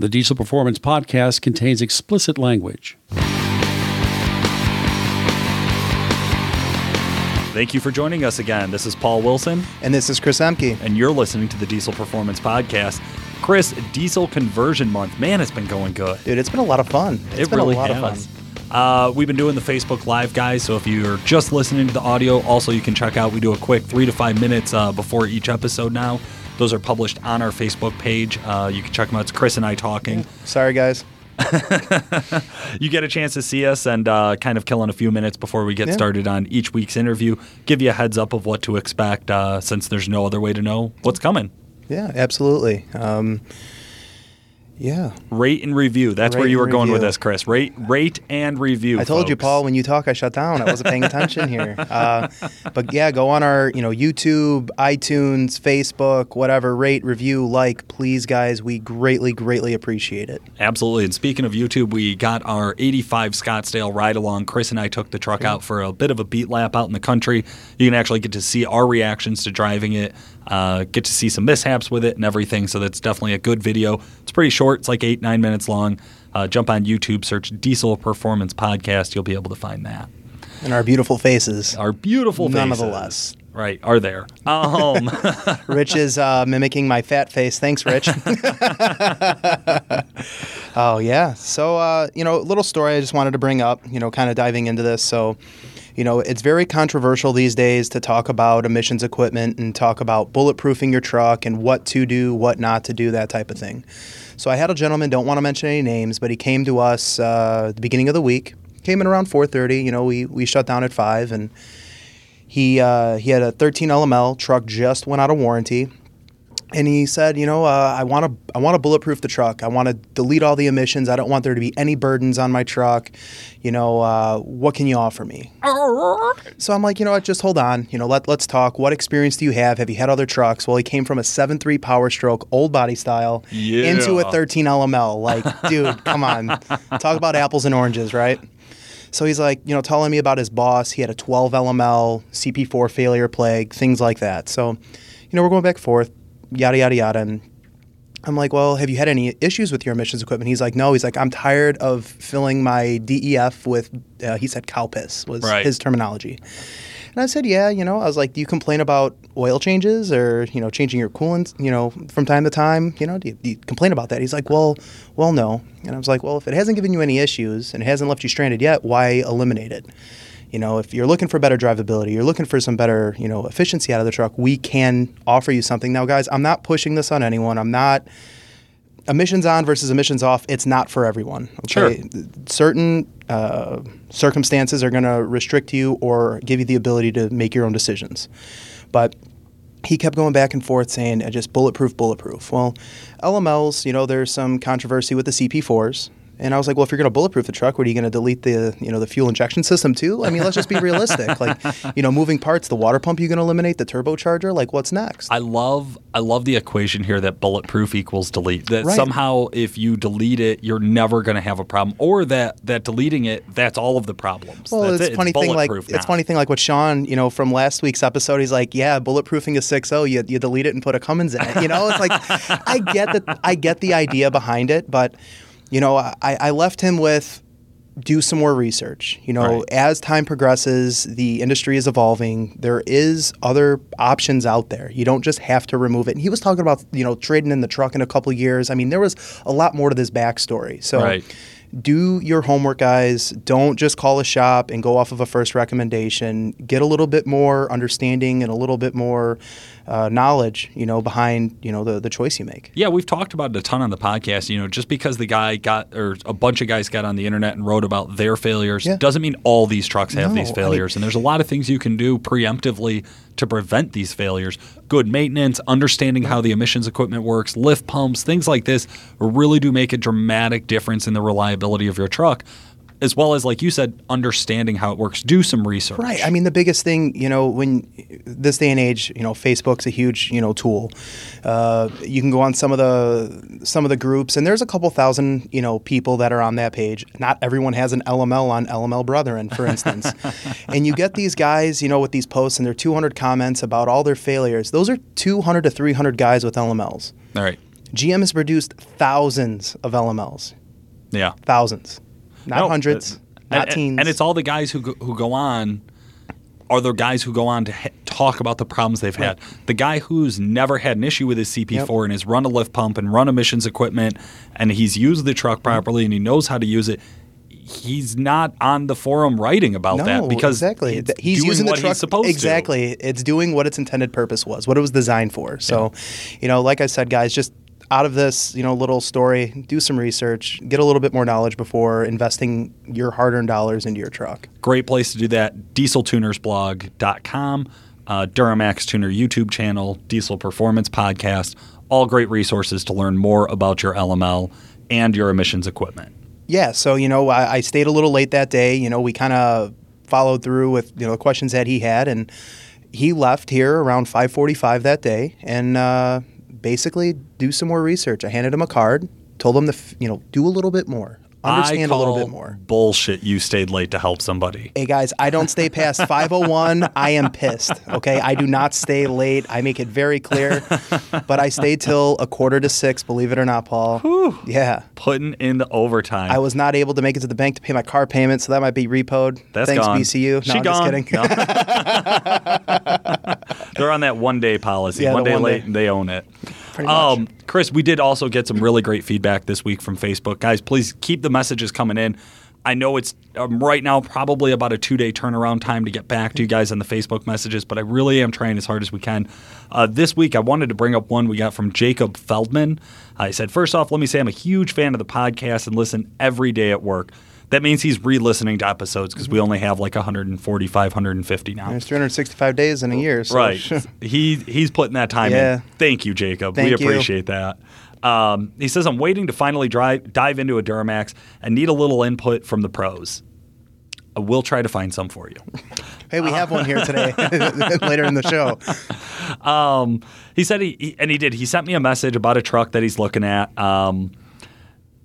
The Diesel Performance Podcast contains explicit language. Thank you for joining us again. This is Paul Wilson, And this is Chris Emke. and you're listening to the Diesel Performance Podcast. Chris, Diesel Conversion Month. Man, it's been going good. Dude, it's been a lot of fun. It's it been really a lot has. of fun. Uh, we've been doing the Facebook Live, guys. So if you're just listening to the audio, also you can check out. We do a quick three to five minutes uh, before each episode now. Those are published on our Facebook page. Uh, you can check them out. It's Chris and I talking. Sorry, guys. You get a chance to see us and uh, kind of kill in a few minutes before we get Yeah. started on each week's interview. Give you a heads up of what to expect uh, since there's no other way to know what's coming. Yeah, absolutely. Um, yeah. Rate and review. That's where you were going with this, Chris. Rate, rate and review. I told you. Paul, when you talk, I shut down. I wasn't paying attention here. Uh, but yeah, go on our, you know, YouTube, iTunes, Facebook, whatever. Rate, review, like, please, guys. We greatly, greatly appreciate it. Absolutely. And speaking of YouTube, we got our 85 Scottsdale ride along. Chris and I took the truck out for a bit of a beat lap out in the country. You can actually get to see our reactions to driving it, uh, get to see some mishaps with it and everything. So that's definitely a good video. It's pretty short, it's like eight, nine minutes long. Uh, jump on YouTube, search Diesel Performance Podcast. You'll be able to find that. And our beautiful faces. Our beautiful faces. Nonetheless. Right, are there. Um, Rich is uh, mimicking my fat face. Thanks, Rich. oh yeah. So uh, you know, little story I just wanted to bring up. You know, kind of diving into this. So, you know, it's very controversial these days to talk about emissions equipment and talk about bulletproofing your truck and what to do, what not to do, that type of thing. So I had a gentleman. Don't want to mention any names, but he came to us uh, at the beginning of the week. Came in around 4:30. You know, we we shut down at five and. He uh, he had a 13 LML truck just went out of warranty, and he said, you know, uh, I want to I want to bulletproof the truck. I want to delete all the emissions. I don't want there to be any burdens on my truck. You know, uh, what can you offer me? So I'm like, you know what? Just hold on. You know, let let's talk. What experience do you have? Have you had other trucks? Well, he came from a 7.3 Power Stroke, old body style, into a 13 LML. Like, dude, come on, talk about apples and oranges, right? So he's like, you know, telling me about his boss. He had a 12 LML, CP4 failure plague, things like that. So, you know, we're going back and forth, yada, yada, yada. And I'm like, well, have you had any issues with your emissions equipment? He's like, no. He's like, I'm tired of filling my DEF with, uh, he said cow piss was Right. his terminology. And I said, yeah, you know, I was like, do you complain about oil changes or, you know, changing your coolant, you know, from time to time? You know, do you, do you complain about that? He's like, well, well, no. And I was like, well, if it hasn't given you any issues and it hasn't left you stranded yet, why eliminate it? You know, if you're looking for better drivability, you're looking for some better, you know, efficiency out of the truck, we can offer you something. Now, guys, I'm not pushing this on anyone. I'm not emissions on versus emissions off, it's not for everyone. Okay? Certain uh, circumstances are going to restrict you or give you the ability to make your own decisions. But he kept going back and forth saying, "Uh, just bulletproof, bulletproof. Well, LMLs, you know, there's some controversy with the CP4s. And I was like, well, if you're going to bulletproof the truck, what are you going to delete the, you know, the fuel injection system too? I mean, let's just be realistic. Like, you know, moving parts, the water pump, you going to eliminate the turbocharger? Like, what's next? I love I love the equation here that bulletproof equals delete. That Right. somehow if you delete it, you're never going to have a problem, or that that deleting it, that's all of the problems. Well, That's it's it. funny thing like bulletproof it's funny thing like what Sean, you know, from last week's episode, he's like, yeah, bulletproofing a 6.0, you, you delete it and put a Cummins in it. You know, it's like I get that I get the idea behind it, but you know, I, I left him with do some more research. You know, Right. as time progresses, the industry is evolving. There is other options out there. You don't just have to remove it. And he was talking about, you know, trading in the truck in a couple years. I mean, there was a lot more to this backstory. So Right. do your homework, guys. Don't just call a shop and go off of a first recommendation. Get a little bit more understanding and a little bit more uh, knowledge, you know, behind you know the the choice you make. Yeah, we've talked about it a ton on the podcast. You know, just because the guy got or a bunch of guys got on the internet and wrote about their failures Yeah. doesn't mean all these trucks have No, these I mean- failures. and there's a lot of things you can do preemptively to prevent these failures. Good maintenance, understanding how the emissions equipment works, lift pumps, things like this really do make a dramatic difference in the reliability of your truck. As well as, like you said, understanding how it works. Do some research. Right. I mean, the biggest thing, you know, when this day and age, you know, Facebook's a huge, you know, tool. Uh, you can go on some of the some of the groups, and there's a couple thousand, you know, people that are on that page. Not everyone has an LML on LML Brethren, for instance. and you get these guys, you know, with these posts, and they're 200 comments about all their failures. Those are 200 to 300 guys with LMLs. All right. GM has produced thousands of LMLs, Yeah. thousands, not No, hundreds, not and, teens. And it's all the guys who go, who go on are the guys who go on to ha- talk about the problems they've had. The guy who's never had an issue with his CP4 and has run a lift pump and run emissions equipment and he's used the truck mm-hmm. properly and he knows how to use it. He's not on the forum writing about no, that because exactly he's doing using the what truck he's supposed to. exactly. It's doing what its intended purpose was, what it was designed for. So, you know, like I said, guys, just out of this, you know, little story, do some research, get a little bit more knowledge before investing your hard-earned dollars into your truck. Great place to do that. DieselTunersBlog.com, uh, Duramax Tuner YouTube channel, Diesel Performance Podcast. All great resources to learn more about your LML and your emissions equipment. Yeah, so you know, I, I stayed a little late that day. You know, we kind of followed through with you know the questions that he had, and he left here around 5:45 that day, and uh, basically do some more research. I handed him a card, told him to you know do a little bit more, understand a little bit more. Bullshit. You stayed late to help somebody. Hey guys, I don't stay past 501. I am pissed. Okay, I do not stay late. I make it very clear, but I stayed till a quarter to six. Believe it or not, Paul. Yeah. Putting in the overtime. I was not able to make it to the bank to pay my car payment, so that might be repoed. That's Thanks, gone. BCU. No, She I'm gone. just kidding. No. They're on that one day policy. Yeah, one day one late day. and they own it. Um, Chris, we did also get some really great feedback this week from Facebook. Guys, please keep the messages coming in. I know it's um, right now probably about a two day turnaround time to get back to you guys on the Facebook messages, but I really am trying as hard as we can. Uh, this week, I wanted to bring up one we got from Jacob Feldman. I said, first off, let me say I'm a huge fan of the podcast and listen every day at work. That means he's re listening to episodes because we only have like 145, 150 now. There's 365 days in a year. So Right. he he's putting that time Yeah. in. Thank you, Jacob. we Thank you. appreciate that. Um, he says, I'm waiting to finally drive, dive into a Duramax and need a little input from the pros. I will try to find some for you. hey, we have one here today. later in the show. Um, he said he, he- and he did. He sent me a message about a truck that he's looking at. Um,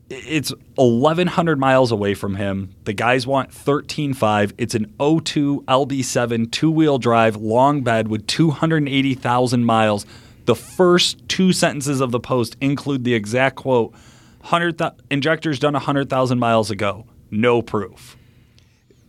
it's 1,100 miles away from him. The guys want 13.5. It's an 02 LB7 two wheel drive long bed with 280,000 miles. The first two sentences of the post include the exact quote 100 thou- injectors done 100,000 miles ago. No proof.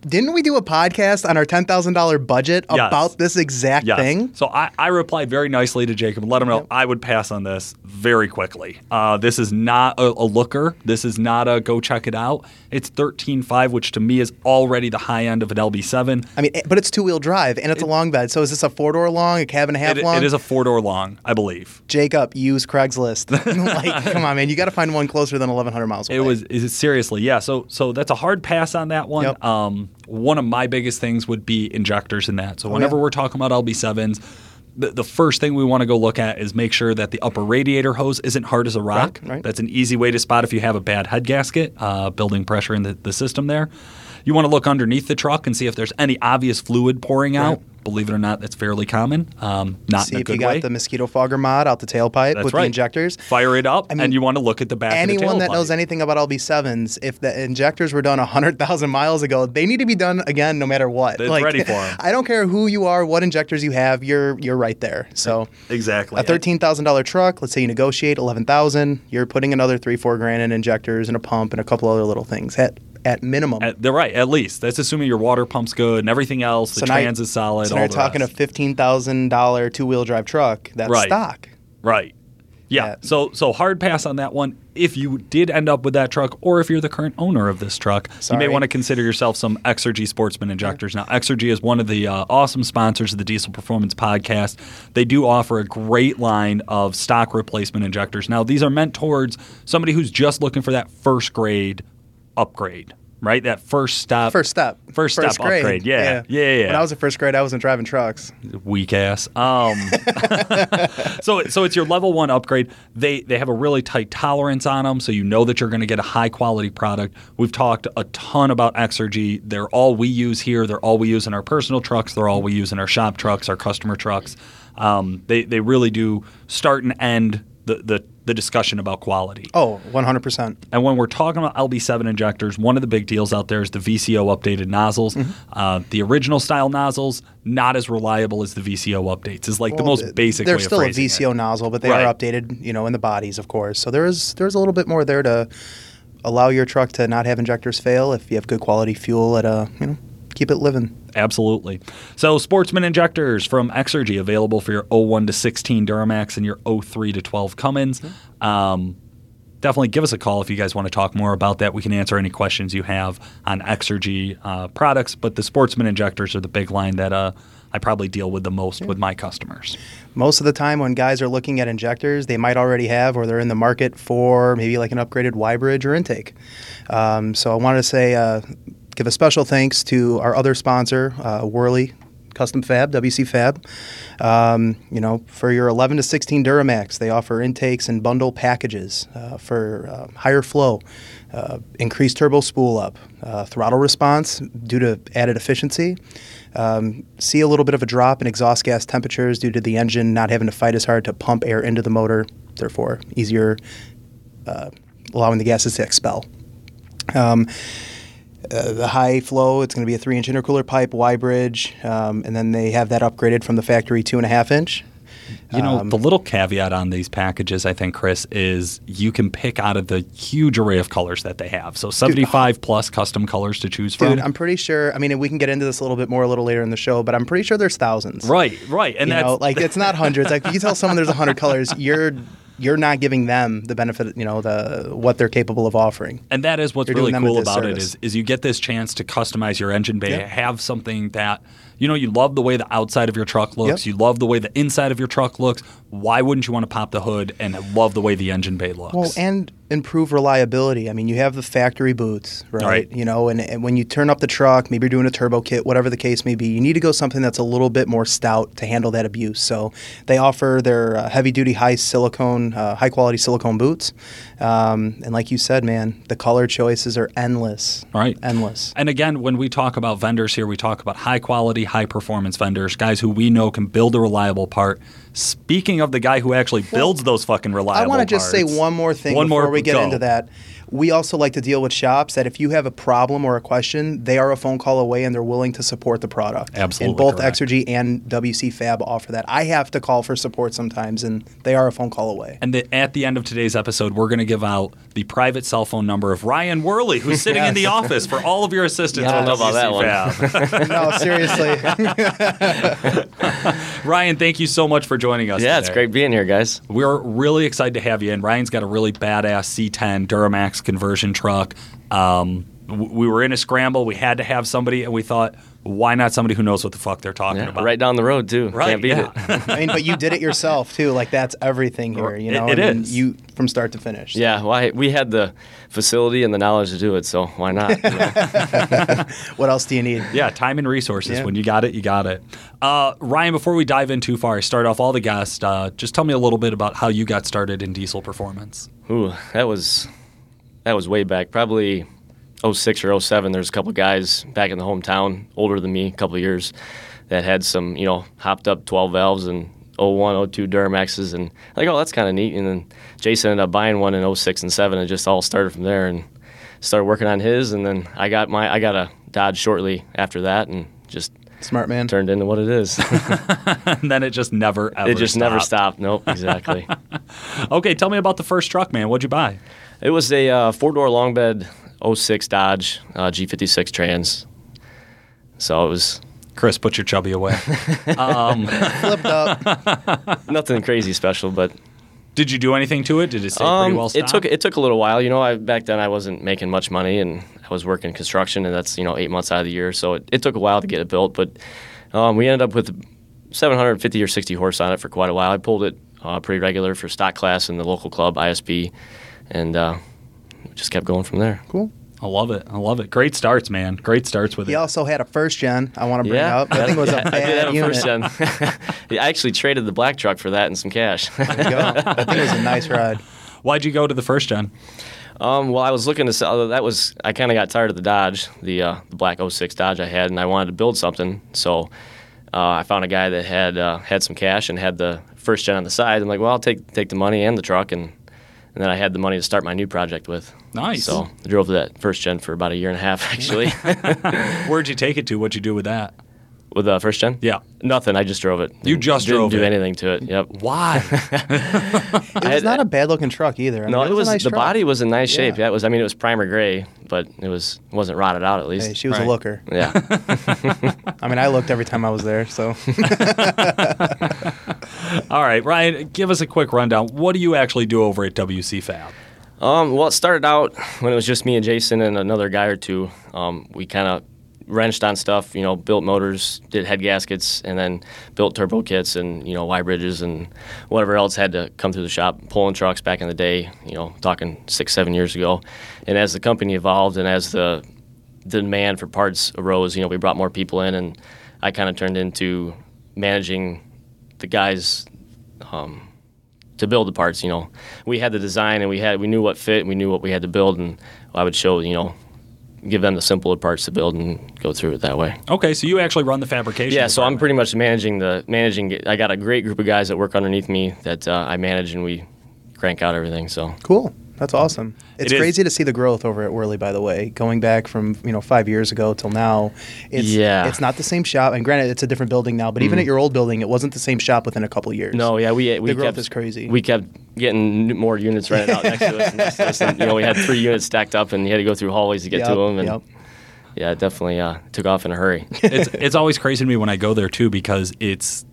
Didn't we do a podcast on our $10,000 budget Yes. about this exact Yes. thing? So I, I replied very nicely to Jacob and let him know Yep. I would pass on this very quickly. Uh, this is not a, a looker. This is not a go check it out. It's 13.5, which to me is already the high end of an LB7. I mean, eh, but it's two wheel drive and it's a long bed. So is this a four door long, a cab and a half It, long? it is a four door long, I believe. Jacob, use Craigslist. like, come on, man. You got to find one closer than 1,100 miles away. It was is it seriously, yeah. So so that's a hard pass on that one. Yep. Um, one of my biggest things would be injectors in that. So whenever Oh, yeah. we're talking about LB7s, the, the first thing we want to go look at is make sure that the upper radiator hose isn't hard as a rock. Right, right. That's an easy way to spot if you have a bad head gasket, uh, building pressure in the, the system there. You want to look underneath the truck and see if there's any obvious fluid pouring out. Believe it or not, that's fairly common. Um, not See in a if you got way. the mosquito fogger mod out the tailpipe That's with right. the injectors. Fire it up, I mean, and you want to look at the back. of Anyone the that knows anything about LB7s, if the injectors were done 100,000 miles ago, they need to be done again no matter what. It's ready for 'em. I don't care who you are, what injectors you have, you're you're right there. So exactly a $13,000 truck, let's say you negotiate 11,000, you're putting another 3 4 grand in injectors and a pump and a couple other little things at at minimum. At, they're right, at least. That's assuming your water pump's good and everything else. The now- trans is solid. So now you're talking rest. a $15,000 two-wheel drive truck that's Right. stock. right. Yeah. Yeah. So so hard pass on that one. If you did end up with that truck, or if you're the current owner of this truck, you may want to consider yourself some Exergy Sportsman injectors. Now, Exergy is one of the uh, awesome sponsors of the Diesel Performance Podcast. They do offer a great line of stock replacement injectors. Now, these are meant towards somebody who's just looking for that first grade upgrade. Right, that first step. First step. First step grade. upgrade. Yeah. Yeah. yeah. When I was in first grade, I wasn't driving trucks. weak ass. Um, so so it's your level one upgrade. They they have a really tight tolerance on them, so you know that you're going to get a high quality product. We've talked a ton about Exergy. They're all we use here. They're all we use in our personal trucks. They're all we use in our shop trucks, our customer trucks. Um, they they really do start and end the the the discussion about quality. Oh, 100%. And when we're talking about LB7 injectors, one of the big deals out there is the VCO updated nozzles. Mm-hmm. Uh, the original style nozzles, not as reliable as the VCO updates, is like the most basic They're way still of a VCO it. nozzle, but they Right. are updated, you know, in the bodies, of course. So there is there's a little bit more there to allow your truck to not have injectors fail if you have good quality fuel at a, you know, keep it living. Absolutely. So, Sportsman injectors from Exergy available for your 01 to 16 Duramax and your 03 to 12 Cummins. Um, definitely give us a call if you guys want to talk more about that. We can answer any questions you have on Exergy uh, products, but the Sportsman injectors are the big line that uh, I probably deal with the most with my customers. Most of the time when guys are looking at injectors, they might already have or they're in the market for maybe like an upgraded Y bridge or intake. Um, so I wanted to say, uh, give a special thanks to our other sponsor, uh, Wehrli Custom Fab, WC Fab. Um, you know, for your 11 to 16 Duramax, they offer intakes and bundle packages uh, for uh, higher flow, uh, increased turbo spool up, uh, throttle response due to added efficiency. Um, see a little bit of a drop in exhaust gas temperatures due to the engine not having to fight as hard to pump air into the motor, therefore easier uh, allowing the gases to expel. Um, uh, the high flow, it's going to be a three inch intercooler pipe, Y bridge, um, and then they have that upgraded from the factory two and a half inch. You know, Um, the little caveat on these packages, I think, Chris, is you can pick out of the huge array of colors that they have. So 75 plus custom colors to choose from. Dude, I'm pretty sure. I mean, we can get into this a little bit more a little later in the show, but I'm pretty sure there's thousands. right, right. And you that's know, like it's not hundreds. Like if you tell someone there's a hundred colors, you're you're not giving them the benefit, you know, the what they're capable of offering. And that is what's You're really doing them a cool about it is, is you get this chance to customize your engine bay, Yep. have something that you know you love the way the outside of your truck looks, Yep. you love the way the inside of your truck looks. Why wouldn't you want to pop the hood and love the way the engine bay looks? Well, and improve reliability. I mean, you have the factory boots, right? Right. You know, and, and when you turn up the truck, maybe you're doing a turbo kit, whatever the case may be, you need to go something that's a little bit more stout to handle that abuse. So they offer their uh, heavy duty, high silicone, uh, high quality silicone boots. Um, and like you said, man, the color choices are endless. Right. Endless. And again, when we talk about vendors here, we talk about high quality, high performance vendors, guys who we know can build a reliable part. Speaking of the guy who actually builds those fucking reliable I want to just say one more thing One before more- we get go. into that. We also like to deal with shops that if you have a problem or a question, they are a phone call away and they're willing to support the product. Absolutely And both correct. Exergy and WC Fab offer that. I have to call for support sometimes, and they are a phone call away. And the, at the end of today's episode, we're going to give out the private cell phone number of Ryan Worley, who's sitting in the office for all of your assistance. I don't with know about that WC one. Fab. no, seriously. Ryan, thank you so much for joining us. Yeah, it's great being here, guys. We're really excited to have you in. Ryan's got a really badass C10 Duramax conversion truck. Um, we were in a scramble. We had to have somebody, and we thought, why not somebody who knows what the fuck they're talking Yeah, about? right down the road too. Right, Can't beat yeah. it. I mean, but you did it yourself too. Like that's everything here. You It- know, it I mean, is. You from start to finish. yeah, well, I, we had the facility and the knowledge to do it, so why not? you know? What else do you need? Yeah, time and resources. Yeah. When you got it, you got it. Uh, Ryan, before we dive in too far, I start off all the guests. Uh, just tell me a little bit about how you got started in diesel performance. Ooh, that was that was way back, probably 06 or 07. There's a couple guys back in the hometown, older than me, a couple of years, that had some, you know, hopped up 12 valves and 01, 02 Duramaxes, and like, oh, that's kind of neat. And then Jason ended up buying one in 06 and 7, and it just all started from there. And started working on his, and then I got my I got a Dodge shortly after that, and just Smart man. turned into what it is. and then it just never, ever it just never stopped. stopped. Nope, exactly. Okay, tell me about the first truck, man. What'd you buy? It was a uh, four door long bed 06 Dodge uh, G56 trans. So it was Chris, put your chubby away. um, Flipped up. nothing crazy special, but did you do anything to it? Did it stay um, pretty well stocked? it took it took a little while. You know, I, back then I wasn't making much money, and I was working construction, and that's you know eight months out of the year. So it, it took a while to get it built, but um, we ended up with 750 or 60 horse on it for quite a while. I pulled it uh, pretty regular for stock class in the local club ISP, and uh, just kept going from there. Cool. I love it. I love it. Great starts, man. Great starts with He it. He also had a first gen. I want to bring Yeah, up. I think it was a I did bad have a unit. first gen. I actually traded the black truck for that and some cash. There you go. I think it was a nice ride. Why'd you go to the first gen? Um, well, I was looking to sell. That was I kind of got tired of the Dodge, the uh, the black 06 Dodge I had, and I wanted to build something. So uh, I found a guy that had uh, had some cash and had the first gen on the side. I'm like, well, I'll take take the money and the truck and and then I had the money to start my new project with. Nice. So I drove that first gen for about a year and a half, actually, Where'd you take it to? What'd you do with that? with the first gen. Yeah. Nothing. I just drove it. You just Didn't drove do it? anything to it. Yep. Why? It was not a bad looking truck either. I No, mean, it was a nice the truck. body was in nice shape. Yeah. Yeah, it was. I mean, it was primer gray, but it was wasn't rotted out at least. Hey, she was Right. a looker. yeah. I mean, I looked every time I was there. So All right, Ryan, give us a quick rundown. What do you actually do over at WC Fab? Um, well, it started out when it was just me and Jason and another guy or two. Um, we kind of wrenched on stuff, you know, built motors, did head gaskets, and then built turbo kits and you know Y bridges and whatever else had to come through the shop. Pulling trucks back in the day, you know, talking six seven years ago. And as the company evolved and as the demand for parts arose, you know, we brought more people in, and I kind of turned into managing the guys um, to build the parts. You know, we had the design and we had we knew what fit, and we knew what we had to build, and I would show you know, give them the simpler parts to build and go through it that way. Okay, so you actually run the fabrication. Yeah, so I'm pretty much managing the managing. I got a great group of guys that work underneath me that uh, I manage, and we crank out everything. So cool. That's awesome. It's It is. crazy to see the growth over at Wehrli. By the way, going back from you know five years ago till now, it's Yeah. it's not the same shop. And granted, it's a different building now. But even at your old building, it wasn't the same shop within a couple years. no, yeah, we we the growth kept is crazy. We kept getting more units rented out next to us. And next to us. And, you know, we had three units stacked up, and you had to go through hallways to get Yep, to them. And yep. yeah, it definitely uh, took off in a hurry. it's it's always crazy to me when I go there too because it's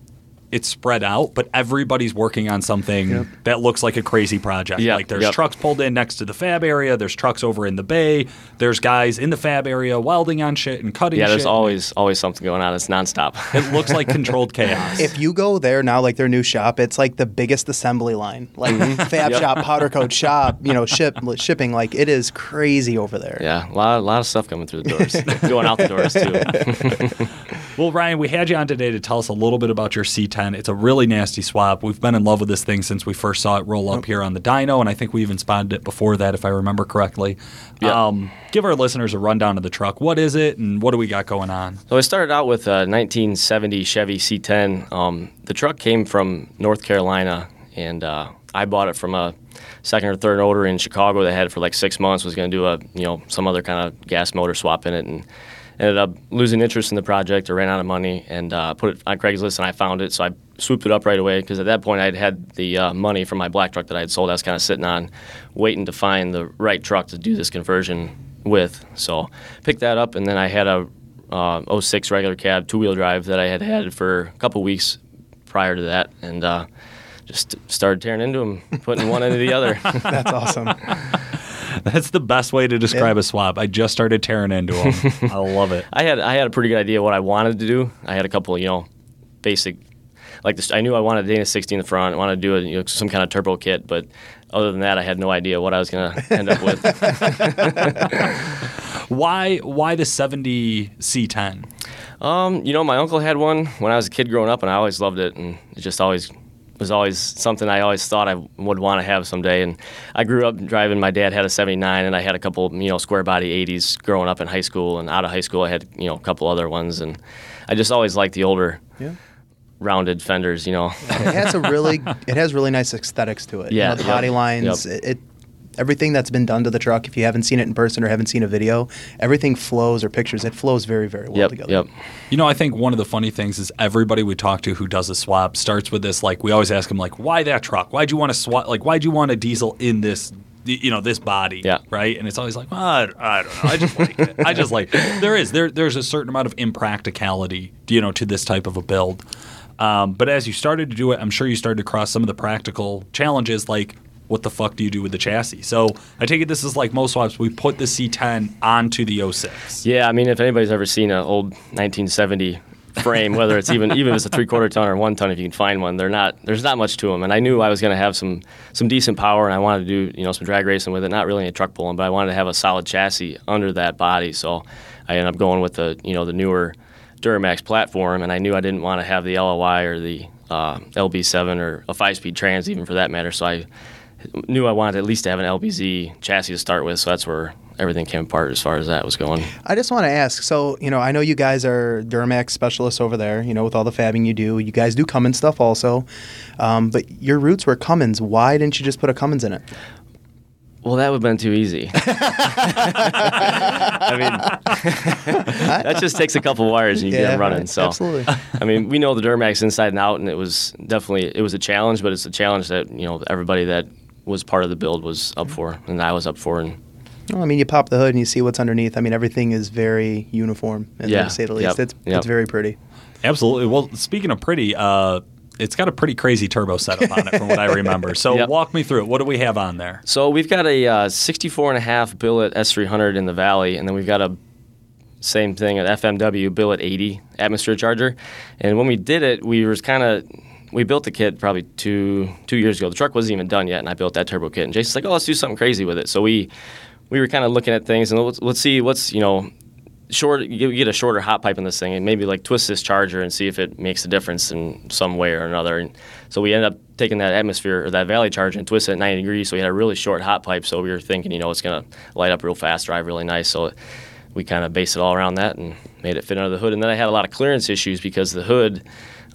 it's spread out, but everybody's working on something Yep. that looks like a crazy project. Yeah, like there's yep. trucks pulled in next to the fab area, there's trucks over in the bay, there's guys in the fab area welding on shit and cutting yeah, there's shit. always always something going on. It's nonstop. it looks like controlled chaos. If you go there now, like their new shop, it's like the biggest assembly line, like fab Mm-hmm. Yep. shop, powder coat shop, you know, ship shipping. Like it is crazy over there. yeah, a lot, a lot of stuff coming through the doors, going out the doors too. Well, Ryan, we had you on today to tell us a little bit about your C10. It's a really nasty swap. We've been in love with this thing since we first saw it roll up here on the dyno, and I think we even spotted it before that, if I remember correctly. Yeah. Um, give our listeners a rundown of the truck. What is it, and what do we got going on? So I started out with a 1970 Chevy C10. Um, the truck came from North Carolina, and uh, I bought it from a second or third owner in Chicago that had it for like six months. Was going to do a you know some other kind of gas motor swap in it, and ended up losing interest in the project or ran out of money and uh, put it on Craigslist, and I found it. So I swooped it up right away because at that point I'd had the uh, money from my black truck that I had sold. I was kind of sitting on, waiting to find the right truck to do this conversion with. So picked that up, and then I had a uh, 06 regular cab two wheel drive that I had had for a couple weeks prior to that, and uh, just started tearing into them, putting one into the other. That's awesome. That's the best way to describe Yeah. a swap. I just started tearing into them. I love it. I had I had a pretty good idea what I wanted to do. I had a couple, you know, basic like this. I knew I wanted a Dana 60 in the front. I wanted to do a, you know, some kind of turbo kit, but other than that, I had no idea what I was going to end up with. Why why the 70 C10? Um, you know, my uncle had one when I was a kid growing up, and I always loved it, and it just always was always something I always thought I would want to have someday. And I grew up driving. My dad had a '79, and I had a couple, you know, square body '80s growing up in high school, and out of high school, I had you know a couple other ones, and I just always liked the older, Yeah. rounded fenders. You know, it has a really it has really nice aesthetics to it. You Yeah, know, the yep, body lines. yep. It, it everything that's been done to the truck. If you haven't seen it in person or haven't seen a video, everything flows or pictures. It flows very very well yep, together. yep. You know, I think one of the funny things is everybody we talk to who does a swap starts with this like we always ask them like why that truck? Why'd you want to swap like why'd you want a diesel in this you know this body Yeah. right and it's always like well, I, I don't know i just like it i just like there is there there's a certain amount of impracticality you know to this type of a build um, but as you started to do it i'm sure you started to cross some of the practical challenges like what the fuck do you do with the chassis so i take it this is like most swaps we put the c10 onto the 06 Yeah, I mean, if anybody's ever seen an old 1970 frame, whether it's even even if it's a three quarter ton or one ton, if you can find one, they're not there's not much to them. And I knew I was going to have some some decent power, and I wanted to do you know some drag racing with it. Not really a truck pulling, but I wanted to have a solid chassis under that body. So I ended up going with the you know the newer Duramax platform, and I knew I didn't want to have the LLY or the uh, LB7 or a five speed trans even for that matter. So I knew I wanted at least to have an LBZ chassis to start with. So that's where everything came apart as far as that was going. I just want to ask. So, you know, I know you guys are Duramax specialists over there. You know, with all the fabbing you do, you guys do Cummins stuff also. Um, but your roots were Cummins. Why didn't you just put a Cummins in it? Well, that would have been too easy. I mean, that just takes a couple wires and you get them running. right, So, absolutely. I mean, we know the Duramax inside and out, and it was definitely it was a challenge, but it's a challenge that you know everybody that was part of the build was up for, and I was up for, and Well, I mean, you pop the hood and you see what's underneath. I mean, everything is very uniform, in there, Yeah, to say the yep, least. It's, yep. it's very pretty. Absolutely. Well, speaking of pretty, uh, it's got a pretty crazy turbo setup on it from what I remember. So Yep. walk me through it. What do we have on there? So we've got a uh, 64 and a half billet S300 in the Valley, and then we've got a same thing at FMW billet 80 atmosphere charger. And when we did it, we was kind of we built the kit probably two two years ago. The truck wasn't even done yet, and I built that turbo kit. And Jason's like, "Oh, let's do something crazy with it." So we we were kind of looking at things, and let's, let's see what's you know short get a shorter hot pipe in this thing and maybe like twist this charger and see if it makes a difference in some way or another and so we ended up taking that atmosphere or that valley charger and twist it at 90 degrees so we had a really short hot pipe so we were thinking you know it's going to light up real fast drive really nice so we kind of based it all around that and made it fit under the hood and then i had a lot of clearance issues because the hood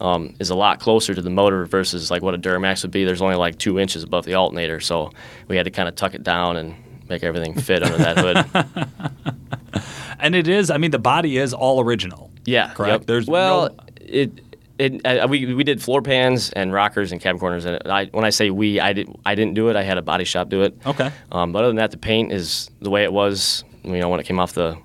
um, is a lot closer to the motor versus like what a duramax would be there's only like two inches above the alternator so we had to kind of tuck it down and make everything fit under that hood And it is, I mean, the body is all original. Yeah, Correct? Yep. There's well, no- it it uh, we we did floor pans and rockers and cab corners, and I when I say we, I did I didn't do it. I had a body shop do it. Okay. Um, but other than that, the paint is the way it was. You know, when it came off the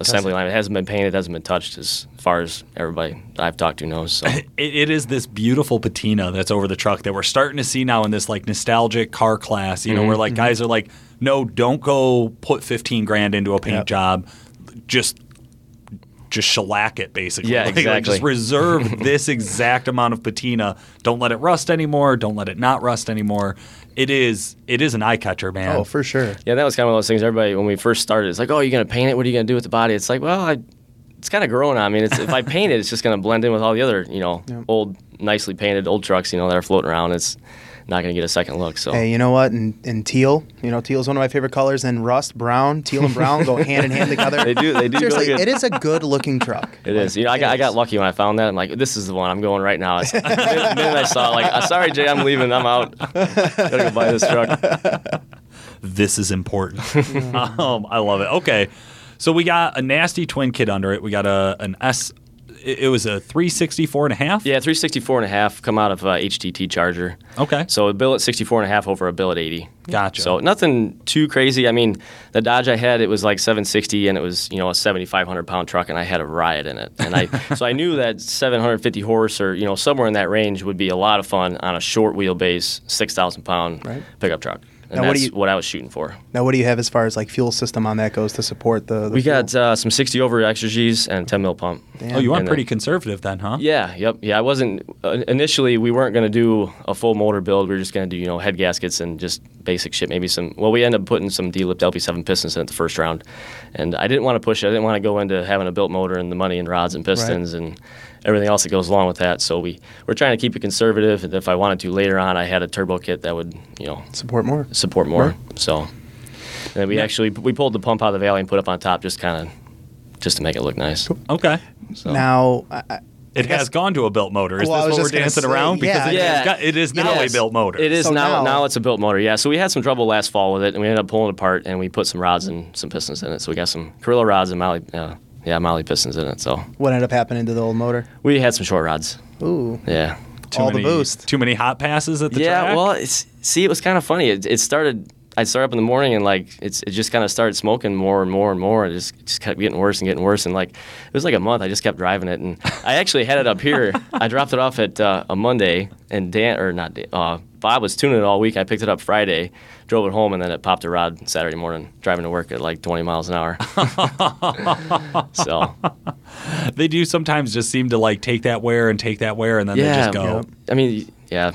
assembly line, it hasn't been painted, it hasn't been touched, as far as everybody that I've talked to knows. So it, it is this beautiful patina that's over the truck that we're starting to see now in this like nostalgic car class, you know, Mm-hmm. where like guys are like, no, don't go put 15 grand into a paint Yep. job. Just just shellac it basically. Yeah, Like- like, exactly. just reserve this exact amount of patina. Don't let it rust anymore. Don't let it not rust anymore. It is it is an eye catcher, man. Oh, for sure. yeah, that was kind of one of those things. Everybody when we first started, it's like, oh, you're gonna paint it. What are you gonna do with the body? It's like, well, I. It's kind of growing on me. It's, if I paint it, it's just going to blend in with all the other, you know, Yep. old, nicely painted old trucks, you know, that are floating around. It's not going to get a second look. So Hey, you know what? And, and teal, you know, teal is one of my favorite colors. And rust, brown, teal and brown go hand in hand together. They do- they do Seriously, good. it is a good looking truck. It is. You know, I got, I got lucky when I found that. I'm like, this is the one. I'm going right now. then, the minute the minute I saw, like, "Uh, sorry, Jay, I'm leaving. I'm out. Gotta go buy this truck. this is important. um, I love it. Okay, so we got a nasty twin kit under it. We got a an S. It was a 364 and a half. Yeah, 364 and a half come out of uh, HTT charger. Okay. So a billet 64 and a half over a billet 80. Gotcha. So nothing too crazy. I mean, the Dodge I had, it was like 760 and it was, you know, a 7,500 pound truck and I had a riot in it. And I, so I knew that 750 horse or, you know, somewhere in that range would be a lot of fun on a short wheelbase, 6,000 pound Right. pickup truck. And Now, what do you- what I was shooting for. Now, what do you have as far as like fuel system on that goes to support the? the We fuel? got uh, some 60 over Exergy's and 10 mil pump. Damn. Oh, you went And pretty then- conservative then, huh? Yeah, yep, yeah. I wasn't uh, initially. We weren't going to do a full motor build. We were just going to do you know head gaskets and just basic shit. Maybe some. Well, we ended up putting some D-lipped LB7 pistons in it the first round, and I didn't want to push it. I didn't want to go into having a built motor and the money and rods and pistons and everything else that goes along with that. So we we're trying to keep it conservative. And if I wanted to later on, I had a turbo kit that would you know support more. support more. Right. So, and then we actually we pulled the pump out of the valley and put it up on top, just kind of just to make it look nice. Okay. So. Now, I, I- It has gone to a built motor. Is Well, this what we're dancing say, around? Because yeah. it, Yeah. got, it is now Yes. a built motor. It is So now, now- now. it's a built motor. Yeah. So we had some trouble last fall with it, and we ended up pulling it apart, and we put some rods and some pistons in it. So we got some Carrillo rods and Mahle, uh, yeah, Mahle pistons in it. So what ended up happening to the old motor? we had some short rods. Ooh, Yeah. Too all the many, boost. Too many hot passes at the yeah. track? Well, it's see, it was kind of funny. It, it started. I'd start up in the morning and like it's it just kind of started smoking more and more and more. It just it just kept getting worse and getting worse. And like it was like a month. I just kept driving it, and I actually had it up here. I dropped it off at uh, a Monday, and Dan or not Dan, uh, Bob was tuning it all week. I picked it up Friday, drove it home, and then it popped a rod Saturday morning, driving to work at like 20 miles an hour. so they do sometimes just seem to like take that wear and take that wear and then they yeah, just go. Yep. I mean, yeah,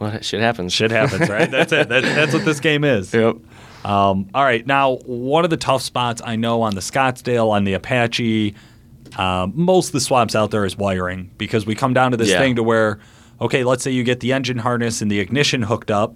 well, shit happens. Shit happens, right? That's it. That, that's what this game is. Yep. Um, all right. Now, one of the tough spots I know on the Scottsdale, on the Apache, um, most of the swaps out there is wiring because we come down to this Yeah. thing to where, okay, let's say you get the engine harness and the ignition hooked up.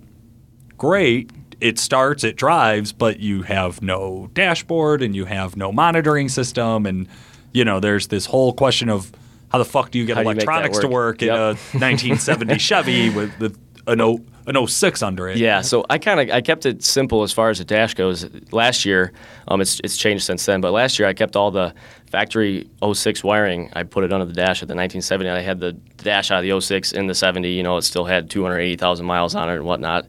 Great. It starts, it drives, but you have no dashboard and you have no monitoring system. And, you know, there's this whole question of how the fuck do you get How do you electronics to work? work in a 1970 Chevy with, with an an 06 under it. Yeah, so I kind of I kept it simple as far as the dash goes. Last year, um, it's it's changed since then, but last year I kept all the factory 06 wiring. I put it under the dash at the 1970. I had the dash out of the 06 in the 70. You know, it still had 280,000 miles on it and whatnot.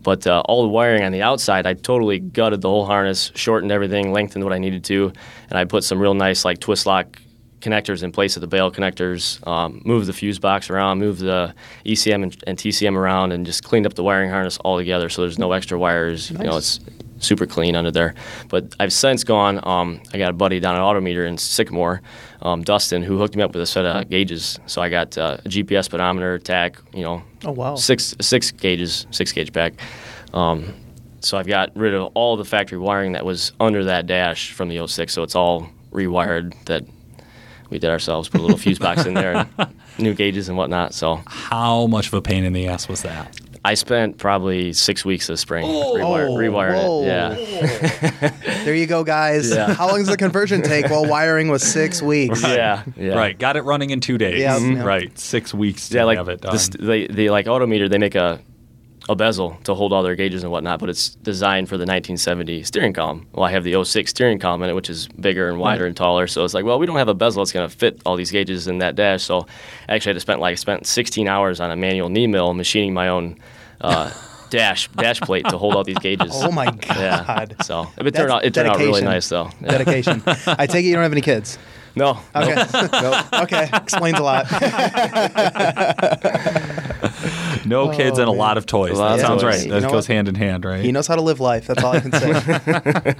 But uh, all the wiring on the outside, I totally gutted the whole harness, shortened everything, lengthened what I needed to, and I put some real nice like twist lock connectors in place of the bail connectors, um, moved the fuse box around, moved the ECM and, and, TCM around, and just cleaned up the wiring harness all together. So there's no extra wires. Nice. You know, it's super clean under there. But I've since gone. Um, I got a buddy down at Autometer in Sycamore, um, Dustin, who hooked me up with a set of gauges. So I got uh, a GPS speedometer, tach. You know, oh wow, six six gauges, six gauge back. Um, so I've got rid of all the factory wiring that was under that dash from the 06. So it's all rewired that we did ourselves. Put a little fuse box in there, and new gauges and whatnot. So how much of a pain in the ass was that? I spent probably six weeks this spring oh, rewire, rewiring it. Yeah. there you go, guys. Yeah. How long does the conversion take? Well, wiring was six weeks. Right. Yeah, yeah. Right. Got it running in two days. Yeah. Mm-hmm. Right. Six weeks to yeah, like have it done. The, they, they like Autometer. They make a a bezel to hold all their gauges and whatnot, but it's designed for the 1970 steering column. Well, I have the 06 steering column in it, which is bigger and wider right. and taller. So it's like, well, we don't have a bezel that's going to fit all these gauges in that dash. So actually, I had to spend like spent 16 hours on a manual knee mill machining my own. Uh, dash dash plate to hold all these gauges. Oh my god! Yeah. So it turned out it turned out really nice though. Yeah. Dedication. I take it you don't have any kids. No. Okay. Nope. nope. Okay. Explains a lot. No oh, kids and a lot of toys. That sounds toys. right. That you goes what? hand in hand, right? He knows how to live life. That's all I can say.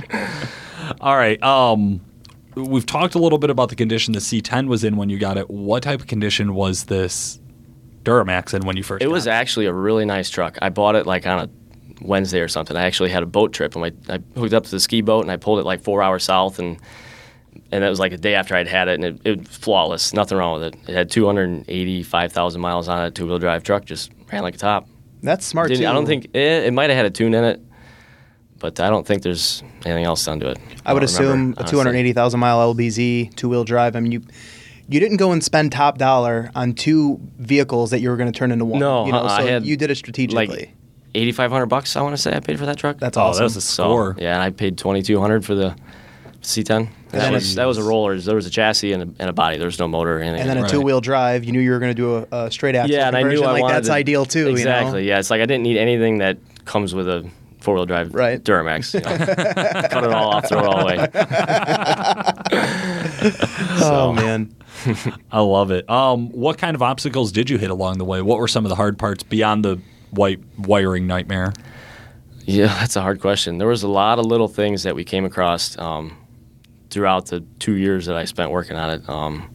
all right. Um, we've talked a little bit about the condition the C10 was in when you got it. What type of condition was this Duramax in when you first? It was it? actually a really nice truck. I bought it like on a Wednesday or something. I actually had a boat trip and I, I hooked up to the ski boat and I pulled it like four hours south and and it was like a day after I'd had it, and it, it was flawless. Nothing wrong with it. It had 285,000 miles on it. Two wheel drive truck just ran like a top. That's smart Didn't, too. I don't think it, it might have had a tune in it, but I don't think there's anything else done to it. I, I would assume remember, a 280,000 mile LBZ two wheel drive. I mean, you you didn't go and spend top dollar on two vehicles that you were going to turn into one. No, you know, uh, so I had you did it strategically. Like, 8500 bucks I want to say I paid for that truck. That's awesome. Oh, that was a score. So, yeah, and I paid 2200 for the C10. That was that was a roller. There was a chassis and a, and a body. There was no motor or anything. And then a right. two wheel drive. You knew you were going to do a, a, straight axle. Yeah, and I knew I like wanted that's to, ideal too. Exactly. You know? Yeah, it's like I didn't need anything that comes with a four wheel drive right. Duramax. You know? Cut it all off, throw it all away. oh man. I love it. Um, what kind of obstacles did you hit along the way? What were some of the hard parts beyond the white wiring nightmare? Yeah, that's a hard question. There was a lot of little things that we came across. Um, throughout the two years that I spent working on it. Um,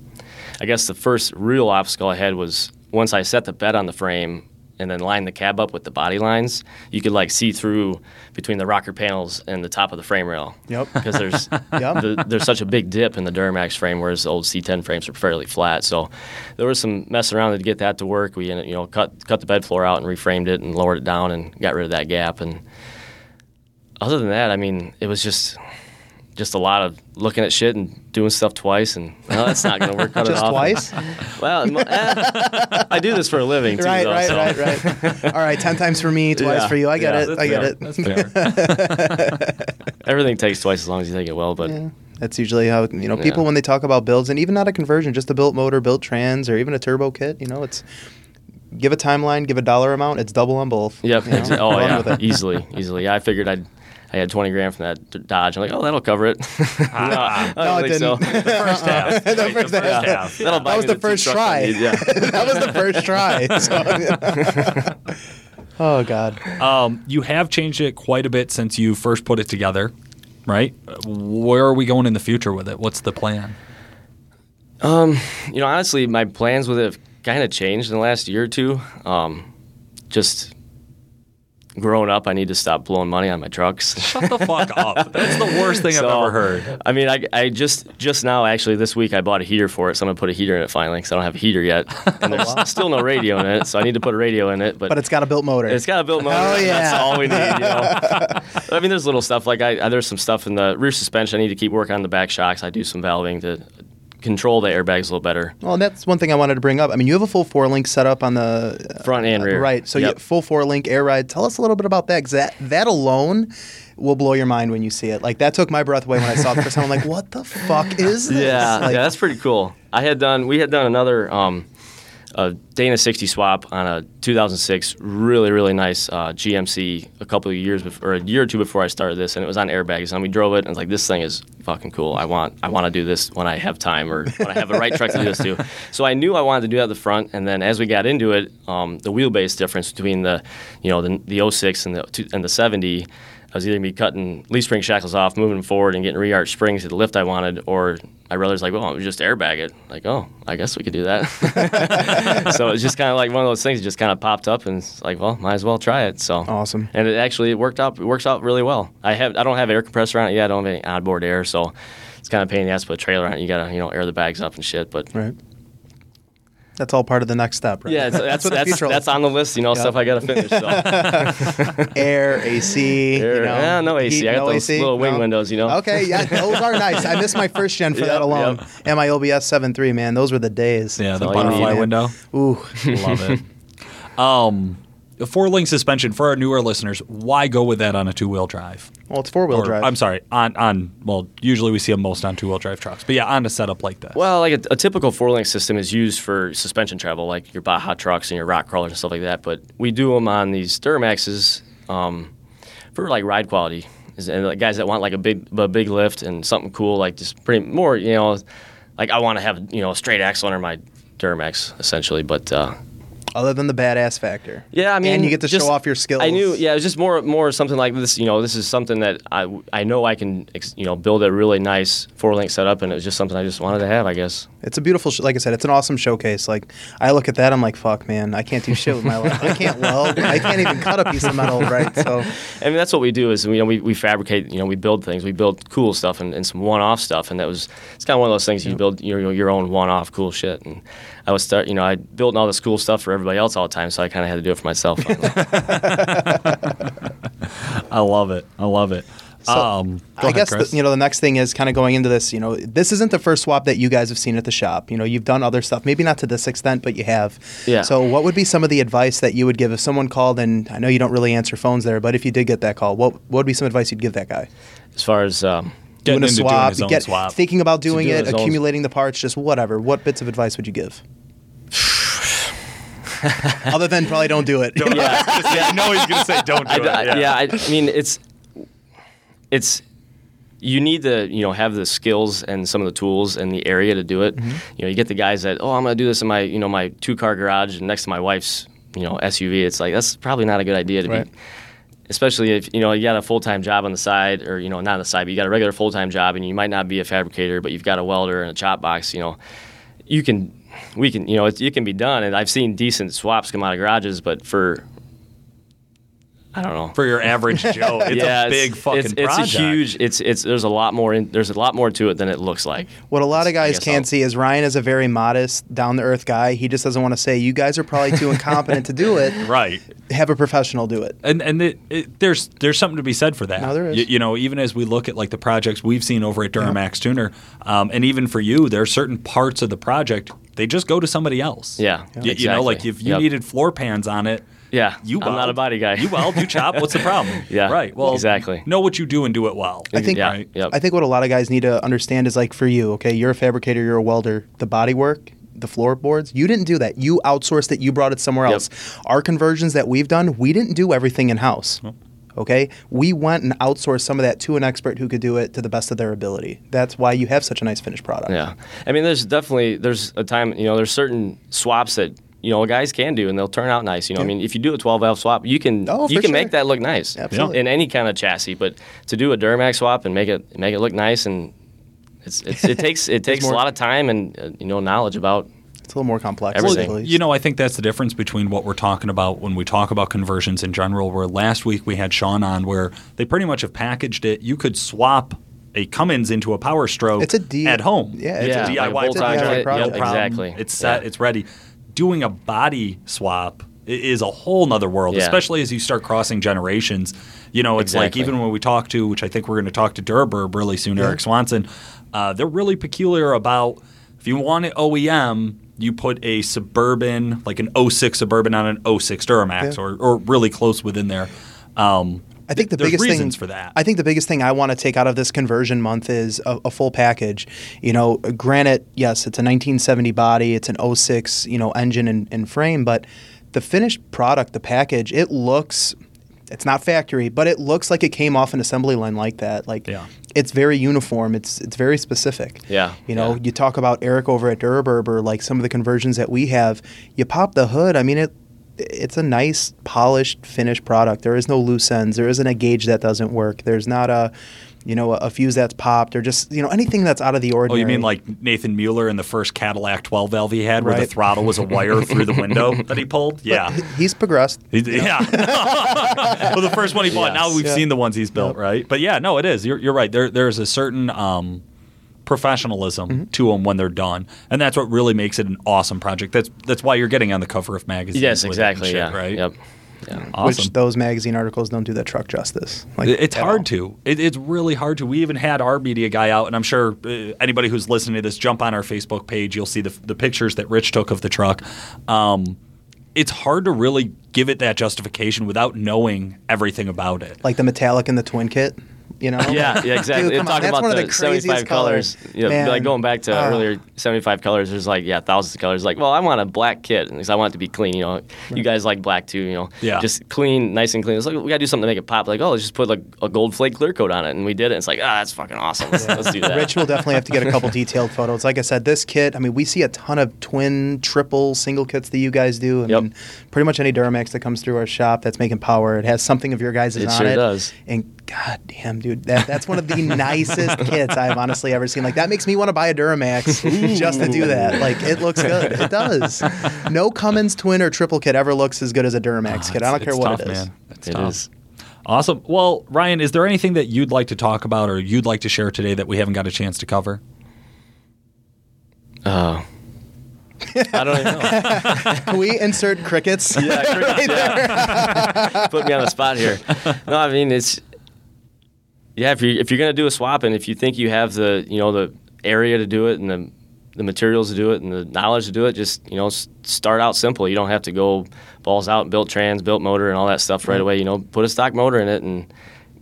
I guess the first real obstacle I had was once I set the bed on the frame and then lined the cab up with the body lines, you could like see through between the rocker panels and the top of the frame rail. Yep. Because there's yep. the, there's such a big dip in the Duramax frame, whereas the old C10 frames are fairly flat. So there was some messing around to get that to work. We you know cut cut the bed floor out and reframed it and lowered it down and got rid of that gap. And other than that, I mean, it was just just a lot of looking at shit and doing stuff twice, and well, that's not going to work. Cut just it off. twice? well, eh, I do this for a living too. Right, though, right, so. right, right. All right, ten times for me, twice yeah, for you. I get yeah, it. I get fair. it. That's fair. Everything takes twice as long as you take it well, but. Yeah. That's usually how you know people when they talk about builds, and even not a conversion, just a built motor, built trans, or even a turbo kit. You know, it's give a timeline, give a dollar amount, it's double on both. Yep. You know? oh yeah. Easily, easily. Yeah, I figured I'd I had 20 grand from that Dodge. I'm like, oh, that'll cover it. Ah. no, I don't think so. the first half. the right, first, the first half. That'll that was the, the first try. Yeah. that was the first try. So, oh God. Um, you have changed it quite a bit since you first put it together, right? Where are we going in the future with it? What's the plan? Um, you know, honestly, my plans with it have kind of changed in the last year or two. Um, just growing up, I need to stop blowing money on my trucks. Shut the fuck up. That's the worst thing so, I've ever heard. I mean, I, I just just now actually this week I bought a heater for it, so I'm gonna put a heater in it finally because I don't have a heater yet, oh, and there's wow. still no radio in it, so I need to put a radio in it. But but it's got a built motor. It's got a built motor. Oh yeah, that's all we need. You know? I mean, there's little stuff like I, I there's some stuff in the rear suspension. I need to keep working on the back shocks. I do some valving to control the airbags a little better. Well, that's one thing I wanted to bring up. I mean, you have a full four link setup on the uh, Front and rear. right? So Yep. you full four link air ride. Tell us a little bit about that. Because that that alone will blow your mind when you see it. Like that took my breath away when I saw it the first time. I'm like, what the fuck is this? Yeah, Like, yeah, that's pretty cool. I had done, we had done another um, a Dana 60 swap on a 2006 really really nice uh, GMC a couple of years before, or a year or two before I started this, and it was on airbags. And we drove it, and it's like this thing is fucking cool. I want I want to do this when I have time or when I have the right truck to do this to. So I knew I wanted to do that at the front, and then as we got into it, um, the wheelbase difference between the you know the, the 06 and the and the 70. I was either gonna be cutting leaf spring shackles off, moving forward, and getting re-arch springs to the lift I wanted, or I rather was like, well, we just airbag it. Like, oh, I guess we could do that. so it's just kind of like one of those things that just kind of popped up, and it's like, well, might as well try it. So Awesome. and it actually it worked out. It works out really well. I have I don't have air compressor on it yet. I don't have any onboard air, so it's kind of pain in the ass to put a trailer on it. You gotta you know air the bags up and shit. But right. That's all part of the next step, right? yeah, it's, that's what the that's that's, on the list. You know, stuff I gotta finish. So. air, AC. you Air- know, yeah, no AC. heat, I got no those AC? little wing No? windows. You know. Okay, yeah, those are nice. I missed my first gen for that alone. yep. And my OBS 7.3, man, those were the days. Yeah, the butterfly need. window. Ooh, Love it. Um, the four link suspension for our newer listeners. Why go with that on a two wheel drive? Well, it's four wheel drive. I'm sorry, on on well, usually we see them most on two wheel drive trucks, but yeah, on a setup like this. Well, like a, a typical four link system is used for suspension travel, like your Baja trucks and your rock crawlers and stuff like that. But we do them on these Duramaxes um, for like ride quality, and like guys that want like a big a big lift and something cool, like just pretty more, you know, like I want to have you know a straight axle under my Duramax essentially. But uh, Other than the badass factor. yeah, I mean, and you get to just- show off your skills. I knew, yeah, it was just more, more something like this. You know, this is something that I, I know I can, you know, build a really nice four link setup, and it was just something I just wanted to have, I guess. It's a beautiful, sh- like I said, it's an awesome showcase. Like I look at that, I'm like, fuck, man, I can't do shit with my life. I can't weld. I can't even cut a piece of metal, right? So I mean, that's what we do is you know we, we fabricate, you know, we build things, we build cool stuff and, and some one-off stuff, and that was it's kind of one of those things you build your your own one-off cool shit. And I was start, you know, I built all this cool stuff for everybody else all the time, so I kind of had to do it for myself. I love it. I love it. So, um, go I ahead, guess Chris. the, you know the next thing is kind of going into this. You know, this isn't the first swap that you guys have seen at the shop. You know, you've done other stuff, maybe not to this extent, but you have. Yeah. So, what would be some of the advice that you would give if someone called? And I know you don't really answer phones there, but if you did get that call, what, what would be some advice you'd give that guy? as far as um, Getting doing a into doing swap, his own get swap. thinking about doing doing it, his own- accumulating the parts, just whatever. What bits of advice would you give? Other than probably don't do it. yeah, I know he's going to say don't do I, it. I- yeah. yeah, I, I mean it's it's you need to you know have the skills and some of the tools and the area to do it. Mm-hmm. You know, you get the guys that oh I'm going to do this in my you know my two car garage and next to my wife's you know SUV. It's like that's probably not a good idea to Right. be. Especially if you know you got a full time job on the side, or you know not on the side, but you got a regular full time job, and you might not be a fabricator, but you've got a welder and a chop box. You know, you can, we can, you know, it, it can be done. And I've seen decent swaps come out of garages, but for, I don't know, For your average Joe, it's yeah, a big fucking it's, it's project. a huge. It's it's there's a lot more. In, there's a lot more to it than it looks like. What a lot of guys can't I'll- see is Ryan is a very modest, down to earth guy. He just doesn't want to say, "You guys are probably too incompetent to do it." right. Have a professional do it. and and it, it, there's there's something to be said for that. No, there is. You, you know, even as we look at like the projects we've seen over at Duramax Tuner, um, and even for you, there are certain parts of the project they just go to somebody else. Yeah, You, you know, like if you Yep. needed floor pans on it. Yeah, You I'm not a body guy. You weld, you chop. What's the problem? Yeah, right. Well, exactly. Know what you do and do it well. I think- yeah, Right. yep. I think what a lot of guys need to understand is like for you, okay, you're a fabricator, you're a welder, the body work, the floorboards, you didn't do that. You outsourced it, you brought it somewhere Yep. else. Our conversions that we've done, we didn't do everything in house. Okay? We went and outsourced some of that to an expert who could do it to the best of their ability. That's why you have such a nice finished product. Yeah, I mean, there's definitely there's a time you know there's certain swaps that you know guys can do and they'll turn out nice. You know, I mean, if you do a 12 valve swap, you can Oh, you can sure. make that look nice Absolutely. in any kind of chassis. But to do a Duramax swap and make it make it look nice and it's, it's it takes it takes more- a lot of time and uh, you know knowledge about It's a little more complex. Everything. at. You know, I think that's the difference between what we're talking about when we talk about conversions in general. Where last week we had Sean on, where they pretty much have packaged it. You could swap a Cummins into a Power Stroke It's a D- at home. yeah, it's it's a a- DIY like a bolt-on project. kit. Yep, exactly. It's set. Yeah. It's ready. Doing a body swap is a whole nother world, Yeah. especially as you start crossing generations. You know, it's like even when we talk to, which I think we're going to talk to Durburb really soon, Eric Swanson. Uh, they're really peculiar about If you want it OEM, you put a Suburban, like an 06 Suburban on an 06 Duramax, Yeah. or, or really close within there. Um, I think the there's biggest reasons thing for that. I think the biggest thing I want to take out of this conversion month is a, a full package. You know, granted, yes, it's a 1970 body, it's an 06, you know, engine and, and frame, but the finished product, the package, it looks. It's not factory, but it looks like it came off an assembly line like that. Like, Yeah. it's very uniform. It's it's very specific. Yeah, You know, yeah. you talk about Eric over at Duraburber, like some of the conversions that we have. You pop the hood. I mean, it it's a nice polished finished product. There is no loose ends. There isn't a gauge that doesn't work. There's not a you know a fuse that's popped or just you know anything that's out of the ordinary. Oh, you mean like Nathan Mueller in the first Cadillac 12 valve he had, where the throttle was a wire through the window that he pulled? Yeah. He- he's progressed. He- Yeah. well, the first one he bought. Yes. Now we've Yeah. seen the ones he's built, right? But yeah, no, it is. You're, you're right. There, there's a certain um, professionalism Mm-hmm. to them when they're done, and that's what really makes it an awesome project. That's that's why you're getting on the cover of magazines. Yes, with it and exactly. shit, yeah. Right. Yep. Yeah. Awesome. Which those magazine articles don't do that truck justice. Like It's hard all. to. It, it's really hard to. We even had our media guy out, and I'm sure uh, anybody who's listening to this, jump on our Facebook page. You'll see the, the pictures that Rich took of the truck. Um, it's hard to really give it that justification without knowing everything about it. Like the metallic and the twin kit. You know. Yeah, yeah, exactly. Dude, on, Talking about the, the 75 colors. Know, Man. like going back to Ah. earlier 75 colors, there's like, yeah, thousands of colors. Like, well, I want a black kit because I want it to be clean. You know, you guys like black too, you know. Yeah. Just clean, nice and clean. It's like, we got to do something to make it pop. Like, oh, let's just put like a gold flake clear coat on it. And we did it. It's like, ah, that's fucking awesome. Let's, let's do that. Rich will definitely have to get a couple detailed photos. Like I said, this kit, I mean, we see a ton of twin, triple, single kits that you guys do. I Yep. mean, pretty much any Duramax that comes through our shop that's making power, it has something of your guys' It on sure it. does. And god damn, dude, that, that's one of the nicest kits I've honestly ever seen. Like that makes me want to buy a Duramax just to do that. Like it looks good. It does. No Cummins twin or triple kit ever looks as good as a Duramax ah, kit. I don't care what tough, it is. Man. It's It tough. is. Awesome. Well, Ryan, is there anything that you'd like to talk about or you'd like to share today that we haven't got a chance to cover? Oh. I don't even know. Can we insert crickets? Yeah, crickets, yeah. Put me on the spot here. No, I mean it's yeah. If you if you're gonna do a swap, and if you think you have the you know the area to do it and the the materials to do it and the knowledge to do it, just you know start out simple. You don't have to go balls out and build trans, built motor, and all that stuff right away. You know, put a stock motor in it and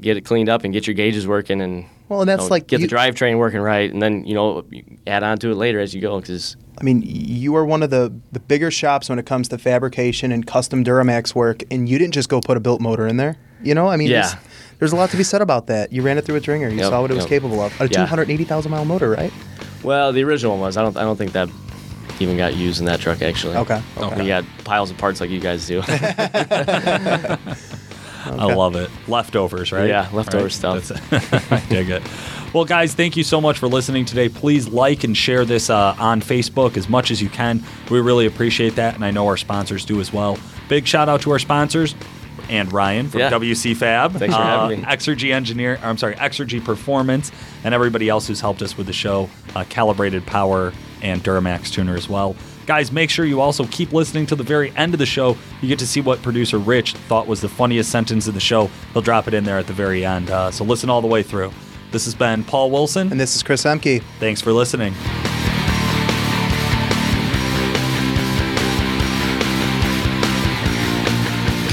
get it cleaned up and get your gauges working and. Well, and that's you know, like get you- the drivetrain working right, and then you know add on to it later as you go. Because I mean, you are one of the, the bigger shops when it comes to fabrication and custom Duramax work, and you didn't just go put a built motor in there. You know, I mean, Yeah. There's, there's a lot to be said about that. You ran it through a dringer. You Yep, saw what it was yep. capable of. A Yeah. 280,000 mile motor, right? Well, the original one was. I don't. I don't think that even got used in that truck actually. Okay. Okay. We got piles of parts like you guys do. I love it. Leftovers, right? Yeah, leftover Right? stuff. I dig it. Well, guys, thank you so much for listening today. Please like and share this uh, on Facebook as much as you can. We really appreciate that, and I know our sponsors do as well. Big shout out to our sponsors and Ryan from Yeah. WC Fab, Thanks for uh, having me. Exergy Engineer. or I'm sorry, Exergy Performance, and everybody else who's helped us with the show. Uh, Calibrated Power and Duramax Tuner as well. Guys, make sure you also keep listening to the very end of the show. You get to see what producer Rich thought was the funniest sentence in the show. He'll drop it in there at the very end. Uh, so listen all the way through. This has been Paul Wilson. And this is Chris Ehmke. Thanks for listening.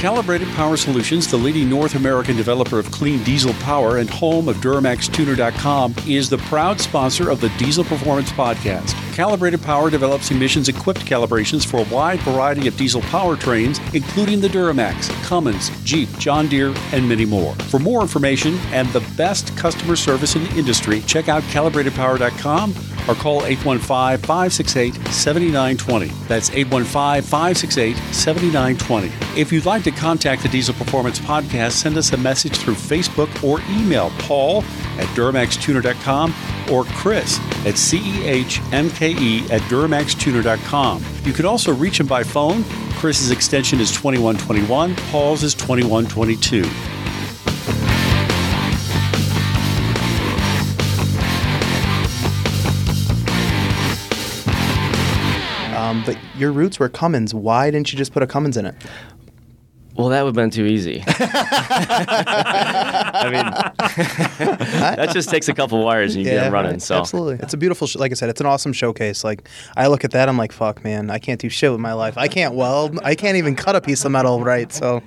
Calibrated Power Solutions, the leading North American developer of clean diesel power and home of DuramaxTuner.com, is the proud sponsor of the Diesel Performance Podcast. Calibrated Power develops emissions equipped calibrations for a wide variety of diesel powertrains, including the Duramax, Cummins, Jeep, John Deere, and many more. For more information and the best customer service in the industry, check out calibratedpower.com or call 815 568 7920. That's 815 568 7920. If you'd like to contact the Diesel Performance Podcast, send us a message through Facebook or email Paul at DuramaxTuner.com or Chris at CEHMKE at DuramaxTuner.com. You can also reach him by phone. Chris's extension is 2121, Paul's is 2122. But your roots were Cummins. Why didn't you just put a Cummins in it? Well, that would have been too easy. I mean, that just takes a couple wires and you get them running. So absolutely, it's a beautiful. Sh- like I said, it's an awesome showcase. Like I look at that, I'm like, fuck, man, I can't do shit with my life. I can't weld. I can't even cut a piece of metal right. So